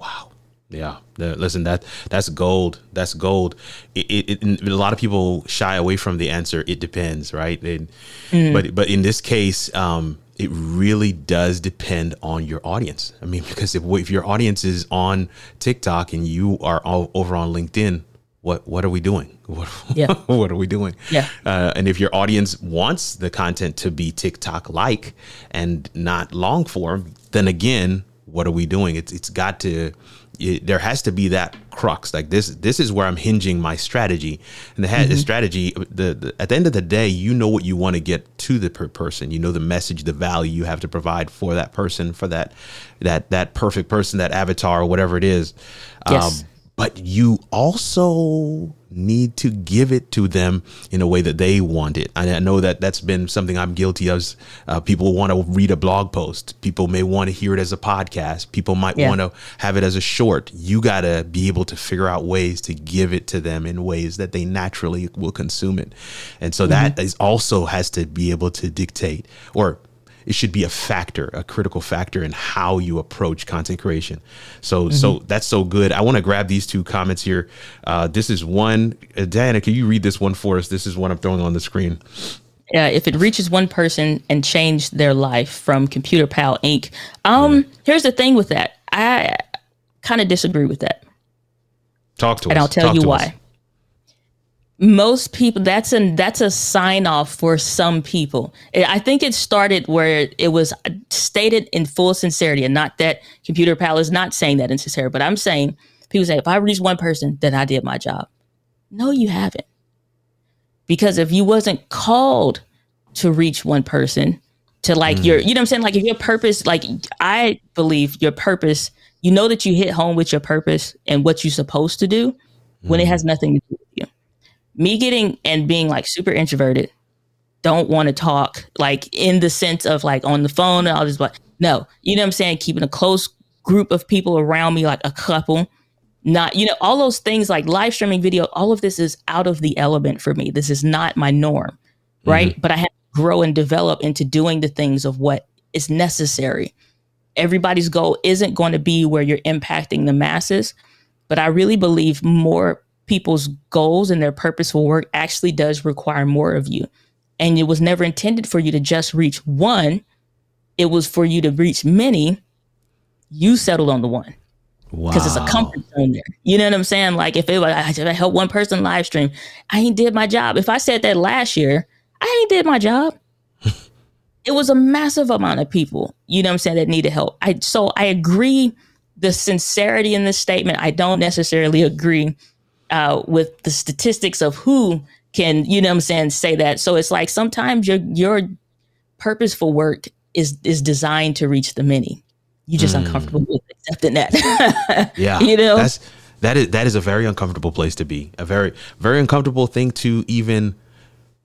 Wow. Yeah. Listen, that that's gold. That's gold. It, it, it, a lot of people shy away from the answer. It depends, right? And, mm. But but in this case, um, it really does depend on your audience. I mean, [LAUGHS] because if if your audience is on TikTok and you are all over on LinkedIn, what what are we doing? [LAUGHS] What, yeah. [LAUGHS] what are we doing? Yeah. Uh, and if your audience wants the content to be TikTok like and not long form, then again, what are we doing? It's it's got to there has to be that crux like this this is where i'm hinging my strategy and the, mm-hmm. the strategy the, the, at the end of the day you know what you want to get to the per person you know the message the value you have to provide for that person for that that that perfect person that avatar or whatever it is yes. Um, but you also need to give it to them in a way that they want it. I know that that's been something I'm guilty of. Uh, people want to read a blog post. People may want to hear it as a podcast. People might yeah. want to have it as a short. You got to be able to figure out ways to give it to them in ways that they naturally will consume it. And so mm-hmm. that is also has to be able to dictate or it should be a factor, a critical factor in how you approach content creation. So, mm-hmm. so that's so good. I want to grab these two comments here. Uh, this is one, uh, Diana, can you read this one for us? This is one I'm throwing on the screen. Yeah, if it reaches one person and changed their life from Computer Pal Inc. Um, yeah. here's the thing with that. I kind of disagree with that. Talk to and us. And I'll tell Talk you why. Us most people that's a that's a sign off for some people i think it started where it was stated in full sincerity and not that computer pal is not saying that in sincerity but i'm saying people say if i reach one person then i did my job no you haven't because if you wasn't called to reach one person to like mm. your you know what i'm saying like if your purpose like i believe your purpose you know that you hit home with your purpose and what you're supposed to do mm. when it mm. has nothing to do me getting and being like super introverted, don't want to talk like in the sense of like on the phone and all this, but no, you know what I'm saying? Keeping a close group of people around me, like a couple, not, you know, all those things like live streaming video, all of this is out of the element for me. This is not my norm, right? Mm-hmm. But I have to grow and develop into doing the things of what is necessary. Everybody's goal isn't going to be where you're impacting the masses, but I really believe more people's goals and their purposeful work actually does require more of you. And it was never intended for you to just reach one, it was for you to reach many. You settled on the one. Because wow. it's a comfort zone there. You know what I'm saying? Like if it was, I help one person live stream, I ain't did my job. If I said that last year, I ain't did my job. it was a massive amount of people, you know what I'm saying, that needed help. I so I agree the sincerity in this statement. I don't necessarily agree uh, with the statistics of who can, you know I'm saying, say that. So it's like sometimes your your purposeful work is is designed to reach the many. You just mm. uncomfortable with accepting that. [LAUGHS] yeah. You know? That's that is that is a very uncomfortable place to be. A very very uncomfortable thing to even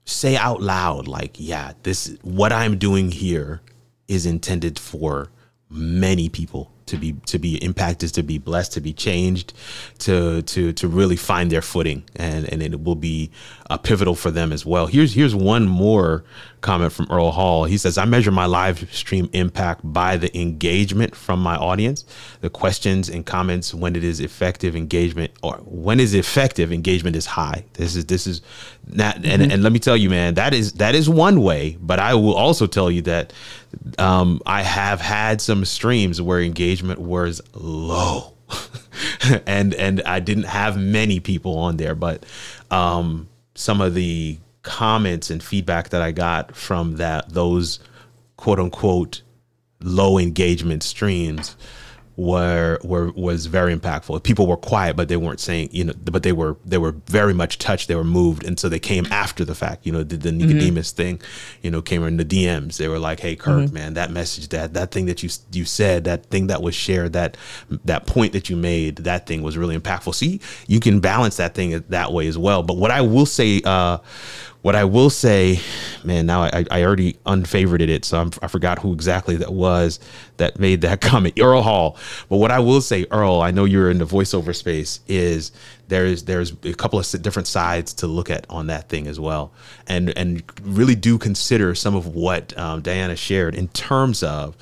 say out loud like, yeah, this what I'm doing here is intended for many people to be to be impacted, to be blessed, to be changed, to to to really find their footing, and and it will be uh, pivotal for them as well. Here's here's one more comment from Earl Hall. He says, I measure my live stream impact by the engagement from my audience, the questions and comments when it is effective engagement or when is effective engagement is high. This is this is not mm-hmm. and, and let me tell you, man, that is that is one way, but I will also tell you that um, I have had some streams where engagement was low. [LAUGHS] and and I didn't have many people on there, but um, some of the comments and feedback that I got from that those quote unquote low engagement streams were were was very impactful. People were quiet, but they weren't saying, you know, but they were they were very much touched. They were moved, and so they came after the fact. You know, did the mm-hmm. Nicodemus mm-hmm. thing, you know, came in the DMs. They were like, "Hey, Kirk, mm-hmm. man, that message, that that thing that you you said, that thing that was shared, that that point that you made, that thing was really impactful." See, you can balance that thing that way as well. But what I will say, uh, what I will say, man, now I, I already unfavorited it, so I'm, i forgot who exactly that was that made that [LAUGHS] comment, Earl Hall. But what I will say, Earl, I know you're in the voiceover space, is there's there's a couple of different sides to look at on that thing as well, and and really do consider some of what um, Diana shared in terms of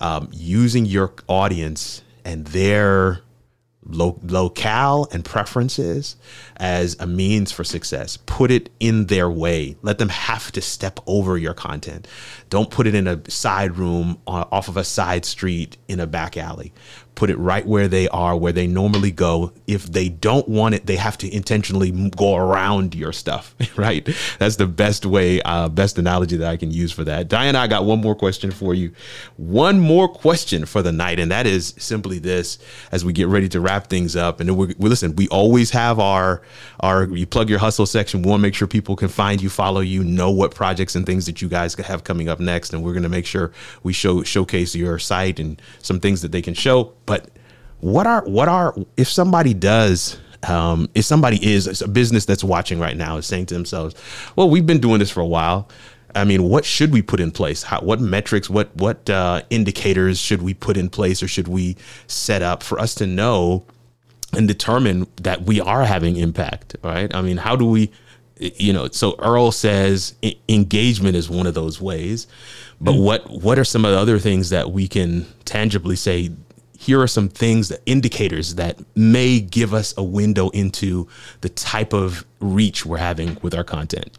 um, using your audience and their lo- locale and preferences as a means for success. Put it in their way. Let them have to step over your content. Don't put it in a side room uh, off of a side street in a back alley put it right where they are, where they normally go. If they don't want it, they have to intentionally go around your stuff, [LAUGHS] right? That's the best way, uh, best analogy that I can use for that. Diana, I got one more question for you. One more question for the night, and that is simply this: as we get ready to wrap things up, and we listen, we always have our our you plug your hustle section. We want to make sure people can find you, follow you, know what projects and things that you guys have coming up next, and we're going to make sure we show showcase your site and some things that they can show. But what are what are if somebody does um, if somebody is a business that's watching right now is saying to themselves, "Well, we've been doing this for a while. I mean, what should we put in place? How, what metrics, what what uh, indicators should we put in place, or should we set up for us to know and determine that we are having impact? Right? I mean, how do we, you know? So Earl says engagement is one of those ways, but mm-hmm. what what are some of the other things that we can tangibly say? Here are some things that indicators that may give us a window into the type of reach we're having with our content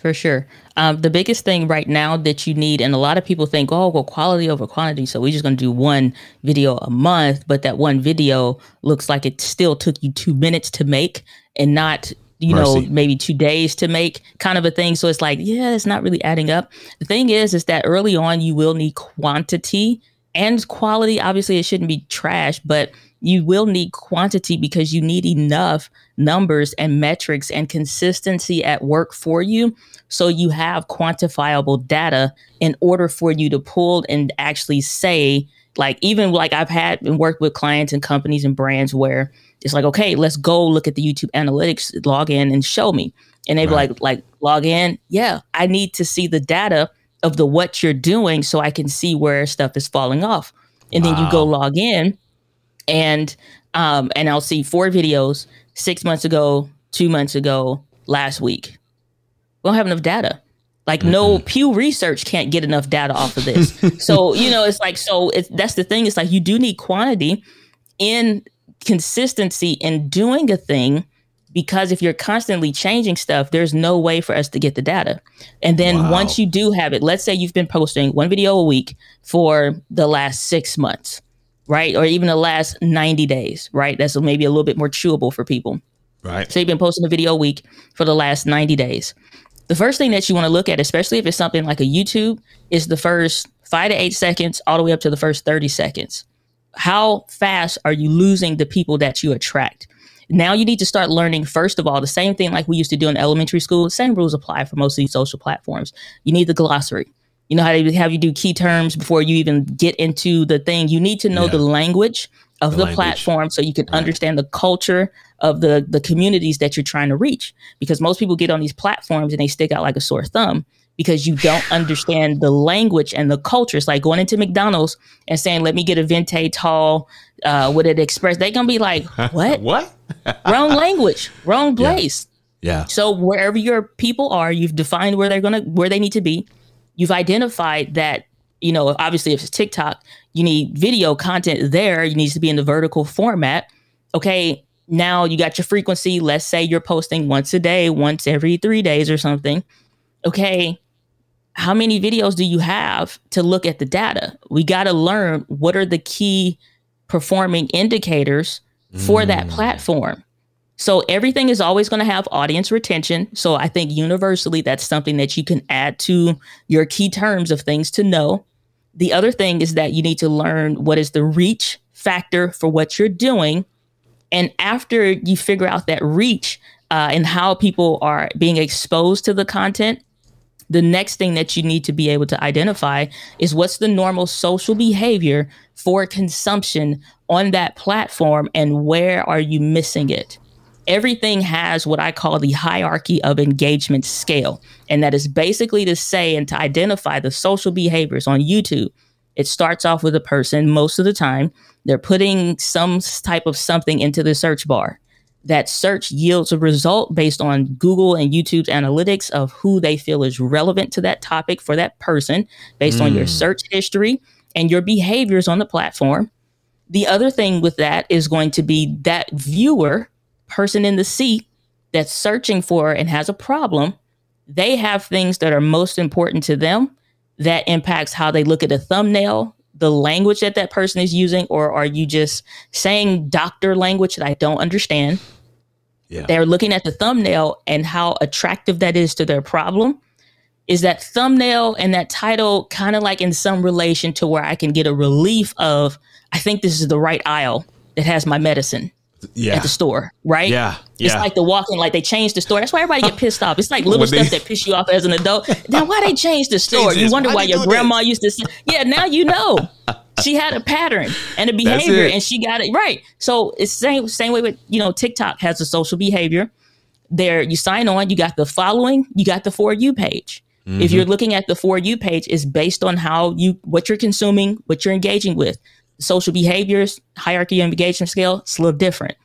for sure. Um, the biggest thing right now that you need, and a lot of people think, oh, well, quality over quantity. So we're just going to do one video a month, but that one video looks like it still took you two minutes to make and not, you Mercy. know, maybe two days to make kind of a thing. So it's like, yeah, it's not really adding up. The thing is, is that early on, you will need quantity and quality. Obviously, it shouldn't be trash, but you will need quantity because you need enough numbers and metrics and consistency at work for you. So you have quantifiable data in order for you to pull and actually say, like, even like I've had and worked with clients and companies and brands where it's like, okay, let's go look at the YouTube analytics, log in and show me. And they'd right. be like, like, log in. Yeah, I need to see the data of the what you're doing so I can see where stuff is falling off. And wow. then you go log in and um and I'll see four videos six months ago, two months ago, last week. We don't have enough data. Like mm-hmm. no Pew Research can't get enough data off of this. [LAUGHS] so you know, it's like so. It's that's the thing. It's like you do need quantity in consistency in doing a thing because if you're constantly changing stuff, there's no way for us to get the data. And then wow. once you do have it, let's say you've been posting one video a week for the last six months, right? Or even the last 90 days, right? That's maybe a little bit more chewable for people. Right. So you've been posting a video a week for the last 90 days. The first thing that you want to look at, especially if it's something like a YouTube, is the first five to eight seconds all the way up to the first 30 seconds. How fast are you losing the people that you attract? Now you need to start learning, first of all, the same thing like we used to do in elementary school. The same rules apply for most of these social platforms. You need the glossary. You know how they have you do key terms before you even get into the thing. You need to know yeah. the language of the, the language. platform so you can right. understand the culture of the the communities that you're trying to reach. Because most people get on these platforms and they stick out like a sore thumb because you don't [SIGHS] understand the language and the culture. It's like going into McDonald's and saying, "Let me get a venti tall uh, with an express." They're gonna be like, [LAUGHS] "What? what? Wrong language, wrong place." Yeah. yeah. So wherever your people are, you've defined where they're gonna where they need to be. You've identified that you know obviously if it's TikTok, you need video content there. You needs to be in the vertical format. Okay. Now you got your frequency. Let's say you're posting once a day, once every three days or something. Okay, how many videos do you have to look at the data? We got to learn what are the key performing indicators for mm. that platform. So everything is always going to have audience retention. So I think universally that's something that you can add to your key terms of things to know. The other thing is that you need to learn what is the reach factor for what you're doing. And after you figure out that reach uh, and how people are being exposed to the content, the next thing that you need to be able to identify is what's the normal social behavior for consumption on that platform and where are you missing it? Everything has what I call the hierarchy of engagement scale. And that is basically to say and to identify the social behaviors on YouTube. It starts off with a person most of the time. They're putting some type of something into the search bar that search yields a result based on Google and YouTube's analytics of who they feel is relevant to that topic for that person based mm. on your hmm. search history and your behaviors on the platform. The other thing with that is going to be that viewer, person in the seat that's searching for and has a problem. They have things that are most important to them that impacts how they look at a thumbnail, the language that that person is using, or are you just saying doctor language that I don't understand? Yeah. They're looking at the thumbnail and how attractive that is to their problem. Is that thumbnail and that title kind of like in some relation to where I can get a relief of, I think this is the right aisle that has my medicine yeah. at the store, right? Yeah. yeah. It's like the walking, like they changed the store. That's why everybody get [LAUGHS] pissed off. It's like little stuff that piss you off as an adult. Now, why they changed the [LAUGHS] store? You wonder why, why your grandma this? used to say, yeah, now you know. [LAUGHS] she had a pattern and a behavior and she got it right. So it's same same way with, you know, TikTok has a social behavior. There you sign on, you got the following, you got the for you page. Mm-hmm. If you're looking at the for you page, is based on how you what you're consuming, what you're engaging with social behaviors, hierarchy of engagement scale, it's a little different.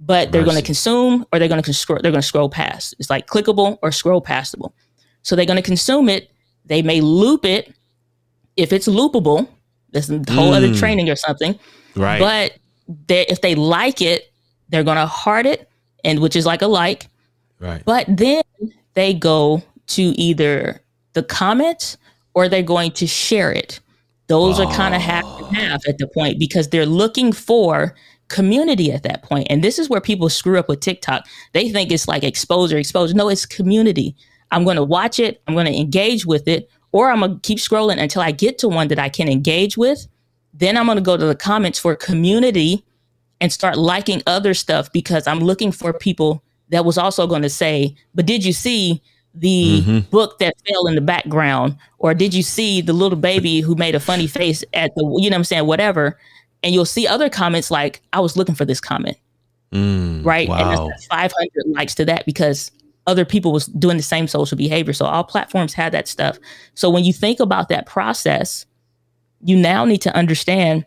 But they're going to consume or they're going to scroll, they're going to scroll past. It's like clickable or scroll pastable. So they're going to consume it. They may loop it if it's loopable. There's a whole mm. other training or something. Right. But they, if they like it, they're going to heart it, and which is like a like. Right. But then they go to either the comments or they're going to share it. Those oh. are kind of ah. half and half at the point because they're looking for community at that point. And this is where people screw up with TikTok. They think it's like exposure, exposure. No, it's community. I'm going to watch it, I'm going to engage with it, or I'm going to keep scrolling until I get to one that I can engage with. Then I'm going to go to the comments for community and start liking other stuff because I'm looking for people that was also going to say, but did you see the mm-hmm. book that fell in the background or did you see the little baby who made a funny face at the you know i'm saying whatever and you'll see other comments like i was looking for this comment mm, right wow. and that's 500 likes to that because other people was doing the same social behavior so all platforms had that stuff so when you think about that process you now need to understand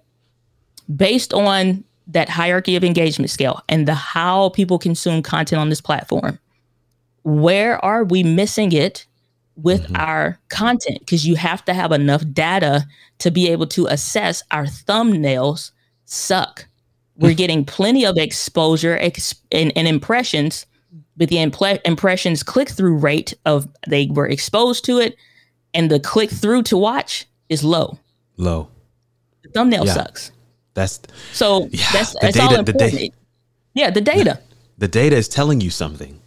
based on that hierarchy of engagement scale and the how people consume content on this platform where are we missing it with mm-hmm. our content? Because you have to have enough data to be able to assess our thumbnails suck. We're [LAUGHS] getting plenty of exposure ex- and, and, impressions, but the impl- impressions click through rate of they were exposed to it and the click through to watch is low. Low. The thumbnail yeah. sucks. That's so yeah, that's, that's data, all important. The da- yeah, the data. The data is telling you something.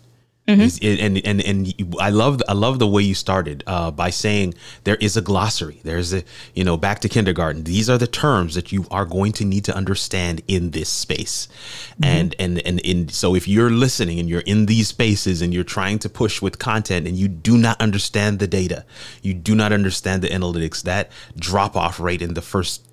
Mm-hmm. And and and I love I love the way you started uh, by saying there is a glossary. There's a you know back to kindergarten. These are the terms that you are going to need to understand in this space, mm-hmm. and and and in so if you're listening and you're in these spaces and you're trying to push with content and you do not understand the data, you do not understand the analytics. That drop off rate in the first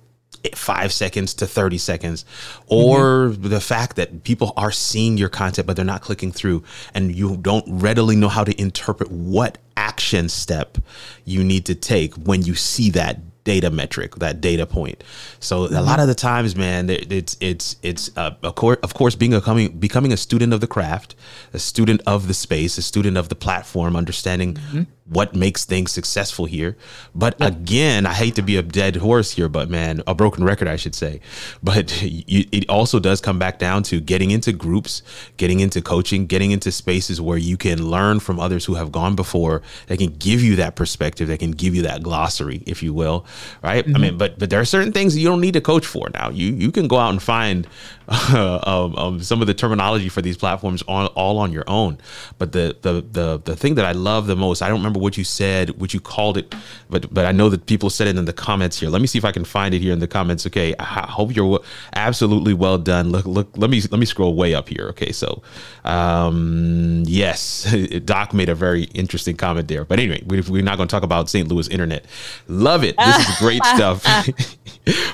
five seconds to 30 seconds or mm-hmm. the fact that people are seeing your content but they're not clicking through and you don't readily know how to interpret what action step you need to take when you see that data metric that data point so mm-hmm. a lot of the times man it's it's it's uh, of course of course being a coming becoming a student of the craft a student of the space a student of the platform understanding mm-hmm. What makes things successful here. But again, I hate to be a dead horse here, but man, a broken record, I should say. But [LAUGHS] you, it also does come back down to getting into groups, getting into coaching, getting into spaces where you can learn from others who have gone before. that can give you that perspective. that can give you that glossary, if you will, right? Mm-hmm. I mean, but but there are certain things that you don't need to coach for now. You you can go out and find uh, [LAUGHS] um, um, some of the terminology for these platforms on all on your own. But the the the the thing that I love the most, I don't remember what you said, what you called it, but but I know that people said it in the comments here. Let me see if I can find it here in the comments. Okay, I hope you're absolutely well done. Look look, let me let me scroll way up here. Okay, so um, yes, [LAUGHS] Doc made a very interesting comment there. But anyway, we're not going to talk about St. Louis internet. Love it. This is great [LAUGHS] stuff.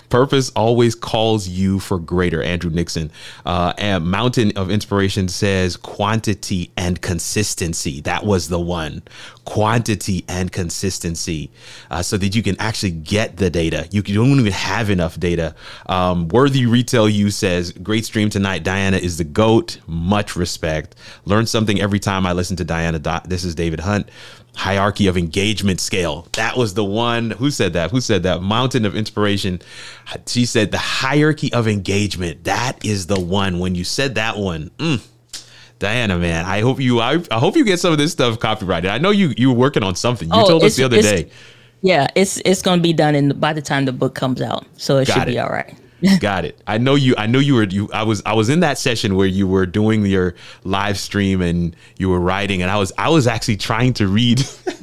Purpose always calls you for greater. Andrew Nixon. Uh, and Mountain of Inspiration says quantity and consistency. That was the one. Quantity and consistency. Uh, so that you can actually get the data. You don't even have enough data. Um, Worthy Retail You says, Great stream tonight. Diana is the GOAT. Much respect. Learn something every time I listen to Diana. This is David Hunt hierarchy of engagement scale. That was the one. Who said that? Who said that? Mountain of inspiration. She said the hierarchy of engagement. That is the one. When you said that one, mm, Diana, man, I hope you. I, I, hope you get some of this stuff copyrighted. I know you you were working on something. You oh, told us the other day. Yeah, it's it's going to be done in by the time the book comes out, so it Got should it. be all right. Got it. I know you. I know you were. You. I was. I was in that session where you were doing your live stream and you were writing, and I was. I was actually trying to read. [LAUGHS]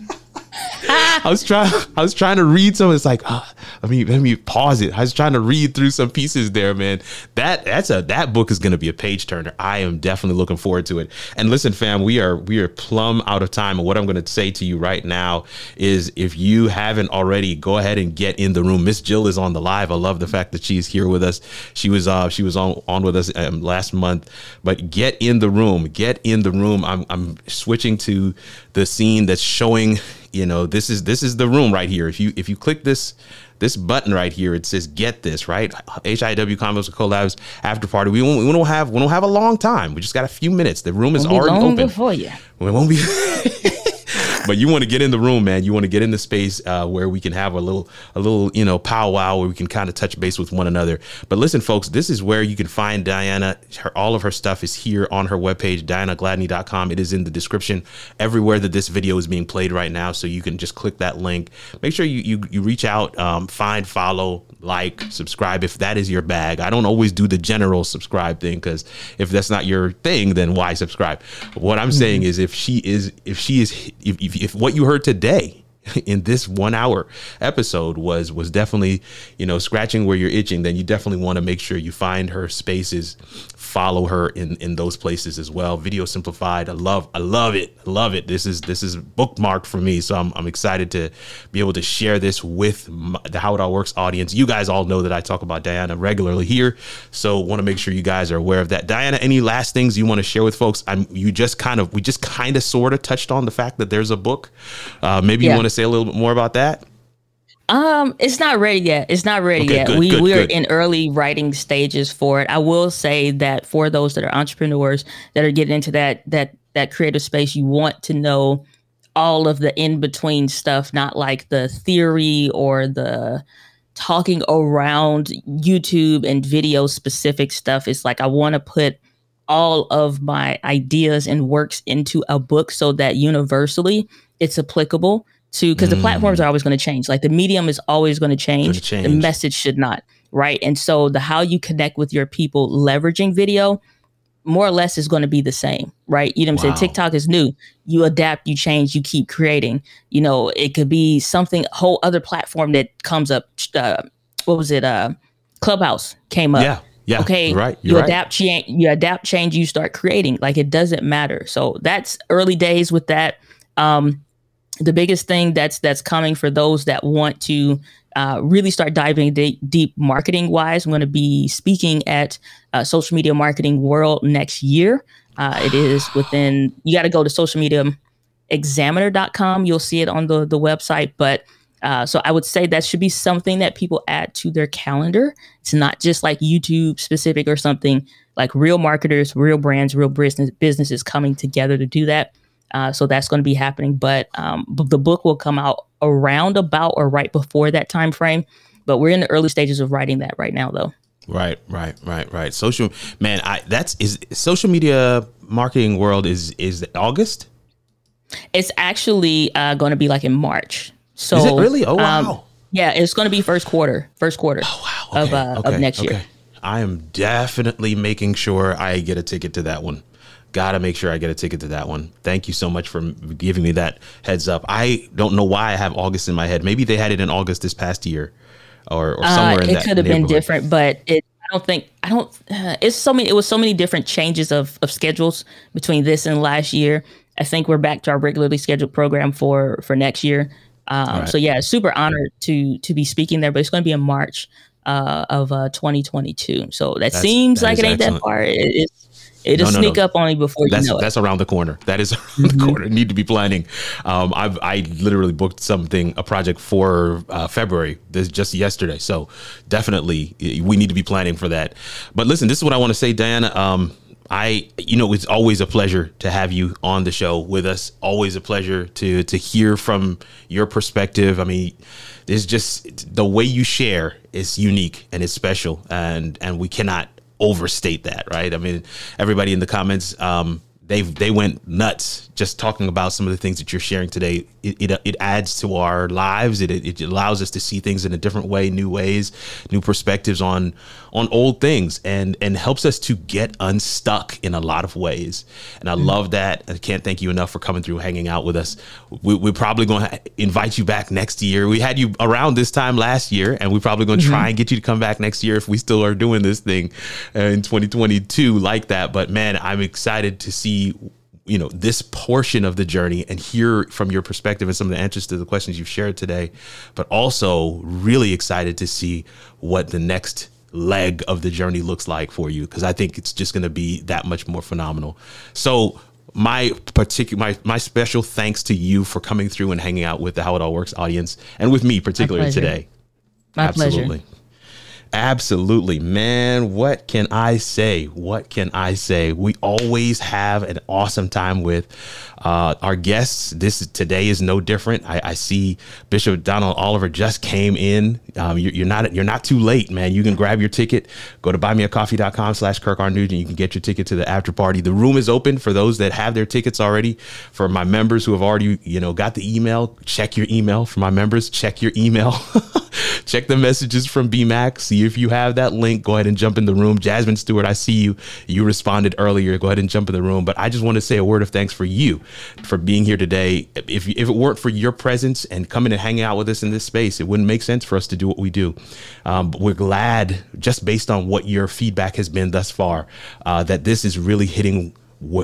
I was trying. [LAUGHS] I was trying to read some. It's like, oh, let me let me pause it. I was trying to read through some pieces there, man. That that's a that book is going to be a page turner. I am definitely looking forward to it. And listen, fam, we are we are plumb out of time. And what I'm going to say to you right now is, if you haven't already, go ahead and get in the room. Miss Jill is on the live. I love the fact that she's here with us. She was uh she was on on with us um, last month. But get in the room. Get in the room. I'm I'm switching to the scene that's showing you know this is this is the room right here. If you if you click this this button right here it says get this right? Hiw combos and collabs after party. We won't, we don't have we don't have a long time. We just got a few minutes. The room is already open. for you. We won't be [LAUGHS] but you want to get in the room, man. You want to get in the space uh, where we can have a little, a little, you know, powwow where we can kind of touch base with one another. But listen, folks, this is where you can find Diana. Her, all of her stuff is here on her webpage, dianagladney.com. It is in the description everywhere that this video is being played right now. So you can just click that link. Make sure you you, you reach out, um, find, follow, like, subscribe if that is your bag. I don't always do the general subscribe thing because if that's not your thing, then why subscribe? What I'm mm-hmm. saying is if she is if she is if, if, if what you heard today [LAUGHS] in this one hour episode was was definitely you know scratching where you're itching then you definitely want to make sure you find her spaces follow her in in those places as well. Video simplified. I love I love it. I love it. This is this is bookmarked for me. So I'm I'm excited to be able to share this with my, the How It All Works audience. You guys all know that I talk about Diana regularly here, so want to make sure you guys are aware of that. Diana, any last things you want to share with folks? I'm you just kind of we just kind of sort of touched on the fact that there's a book. Uh, maybe yeah. you want to say a little bit more about that. Um, it's not ready yet. It's not ready okay, yet. Good, we good, we are good. in early writing stages for it. I will say that for those that are entrepreneurs that are getting into that that that creative space, you want to know all of the in between stuff, not like the theory or the talking around YouTube and video specific stuff. It's like I want to put all of my ideas and works into a book so that universally it's applicable to because mm. the platforms are always going to change. Like the medium is always going to change. The message should not, right? And so the how you connect with your people leveraging video more or less is going to be the same, right? You know what I'm wow. saying? TikTok is new. You adapt, you change, you keep creating. You know, it could be something whole other platform that comes up. Uh, what was it? Uh, Clubhouse came up. Yeah. Yeah, okay. Right. you right. adapt, change. You adapt, change. You start creating. Like it doesn't matter. So that's early days with that. Um, the biggest thing that's that's coming for those that want to uh, really start diving deep, deep marketing wise. I'm going to be speaking at uh, Social Media Marketing World next year. Uh, it is within, you got to go to socialmediaexaminer.com. You'll see it on the, the website. But uh, so I would say that should be something that people add to their calendar. It's not just like YouTube specific or something like real marketers, real brands, real business businesses coming together to do that. Uh, so that's going to be happening. But um, the book will come out around about or right before that time frame. But we're in the early stages of writing that right now, though. Right, right, right, right. Social man, I that's is social media marketing world is is August. It's actually uh, going to be like in March. So is it really? Oh um, wow. yeah, it's going to be first quarter, first quarter oh, wow. okay, of uh, okay, of next okay. year. I am definitely making sure I get a ticket to that one. Gotta make sure I get a ticket to that one. Thank you so much for giving me that heads up. I don't know why I have August in my head. Maybe they had it in August this past year, or, or somewhere uh, in it that. It could have been different, but it. I don't think I don't. Uh, it's so many. It was so many different changes of of schedules between this and last year. I think we're back to our regularly scheduled program for for next year. Um, right. So yeah, super honored to to be speaking there, but it's going to be in March uh, of uh, 2022. So that That's, seems that like it ain't excellent. that far. It, it's It'll no, no, sneak no. up on you before that's, you know That's it. around the corner. That is [LAUGHS] around mm-hmm. the corner. Need to be planning. Um, I've I literally booked something, a project for uh, February. This just yesterday. So definitely we need to be planning for that. But listen, this is what I want to say, Diana. Um, I, you know, it's always a pleasure to have you on the show with us. Always a pleasure to to hear from your perspective. I mean, there's just the way you share is unique and it's special, and and we cannot overstate that, right? I mean, everybody in the comments, um, they they went nuts just talking about some of the things that you're sharing today. It, it, it adds to our lives. It, it allows us to see things in a different way, new ways, new perspectives on on old things, and and helps us to get unstuck in a lot of ways. And I mm love that. I can't thank you enough for coming through, hanging out with us. We, are probably going to invite you back next year. We had you around this time last year, and we're probably going to mm-hmm. try and get you to come back next year if we still are doing this thing in 2022 like that. But man, I'm excited to see you know this portion of the journey and hear from your perspective and some of the answers to the questions you've shared today but also really excited to see what the next leg of the journey looks like for you because i think it's just going to be that much more phenomenal. So my particular my, my special thanks to you for coming through and hanging out with the how it all works audience and with me particularly today. My Absolutely. pleasure Absolutely, man. What can I say? What can I say? We always have an awesome time with uh, our guests. This today is no different. I, I, see Bishop Donald Oliver just came in. Um, you, are not you're not too late, man. You can grab your ticket. Go to buymeacoffee.com slash Kirk. Nugent. You can get your ticket to the after party. The room is open for those that have their tickets already. For my members who have already you know got the email, check your email. For my members, check your email. [LAUGHS] check the messages from BMAC. If you have that link. Go ahead and jump in the room. Jasmine Stewart, I see you. You responded earlier. Go ahead and jump in the room. But I just want to say a word of thanks for you for being here today. If, if it weren't for your presence and coming and hanging out with us in this space, it wouldn't make sense for us to do what we do. Um, we're glad, just based on what your feedback has been thus far, uh, that this is really hitting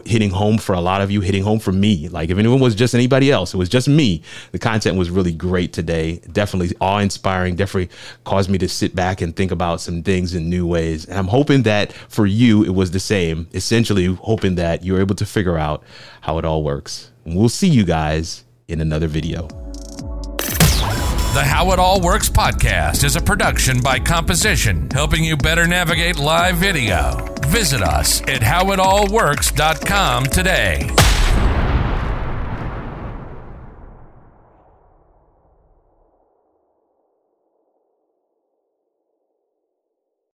hitting home for a lot of you, hitting home for me. Like if anyone was just anybody else, it was just me. The content was really great today. Definitely awe inspiring. Definitely caused me to sit back and think about some things in new ways. And I'm hoping that for you, it was the same. Essentially, hoping that you're able to figure out how it all works. And we'll see you guys in another video. The How It All Works podcast is a production by Composition, helping you better navigate live video. Visit us at howitallworks.com today.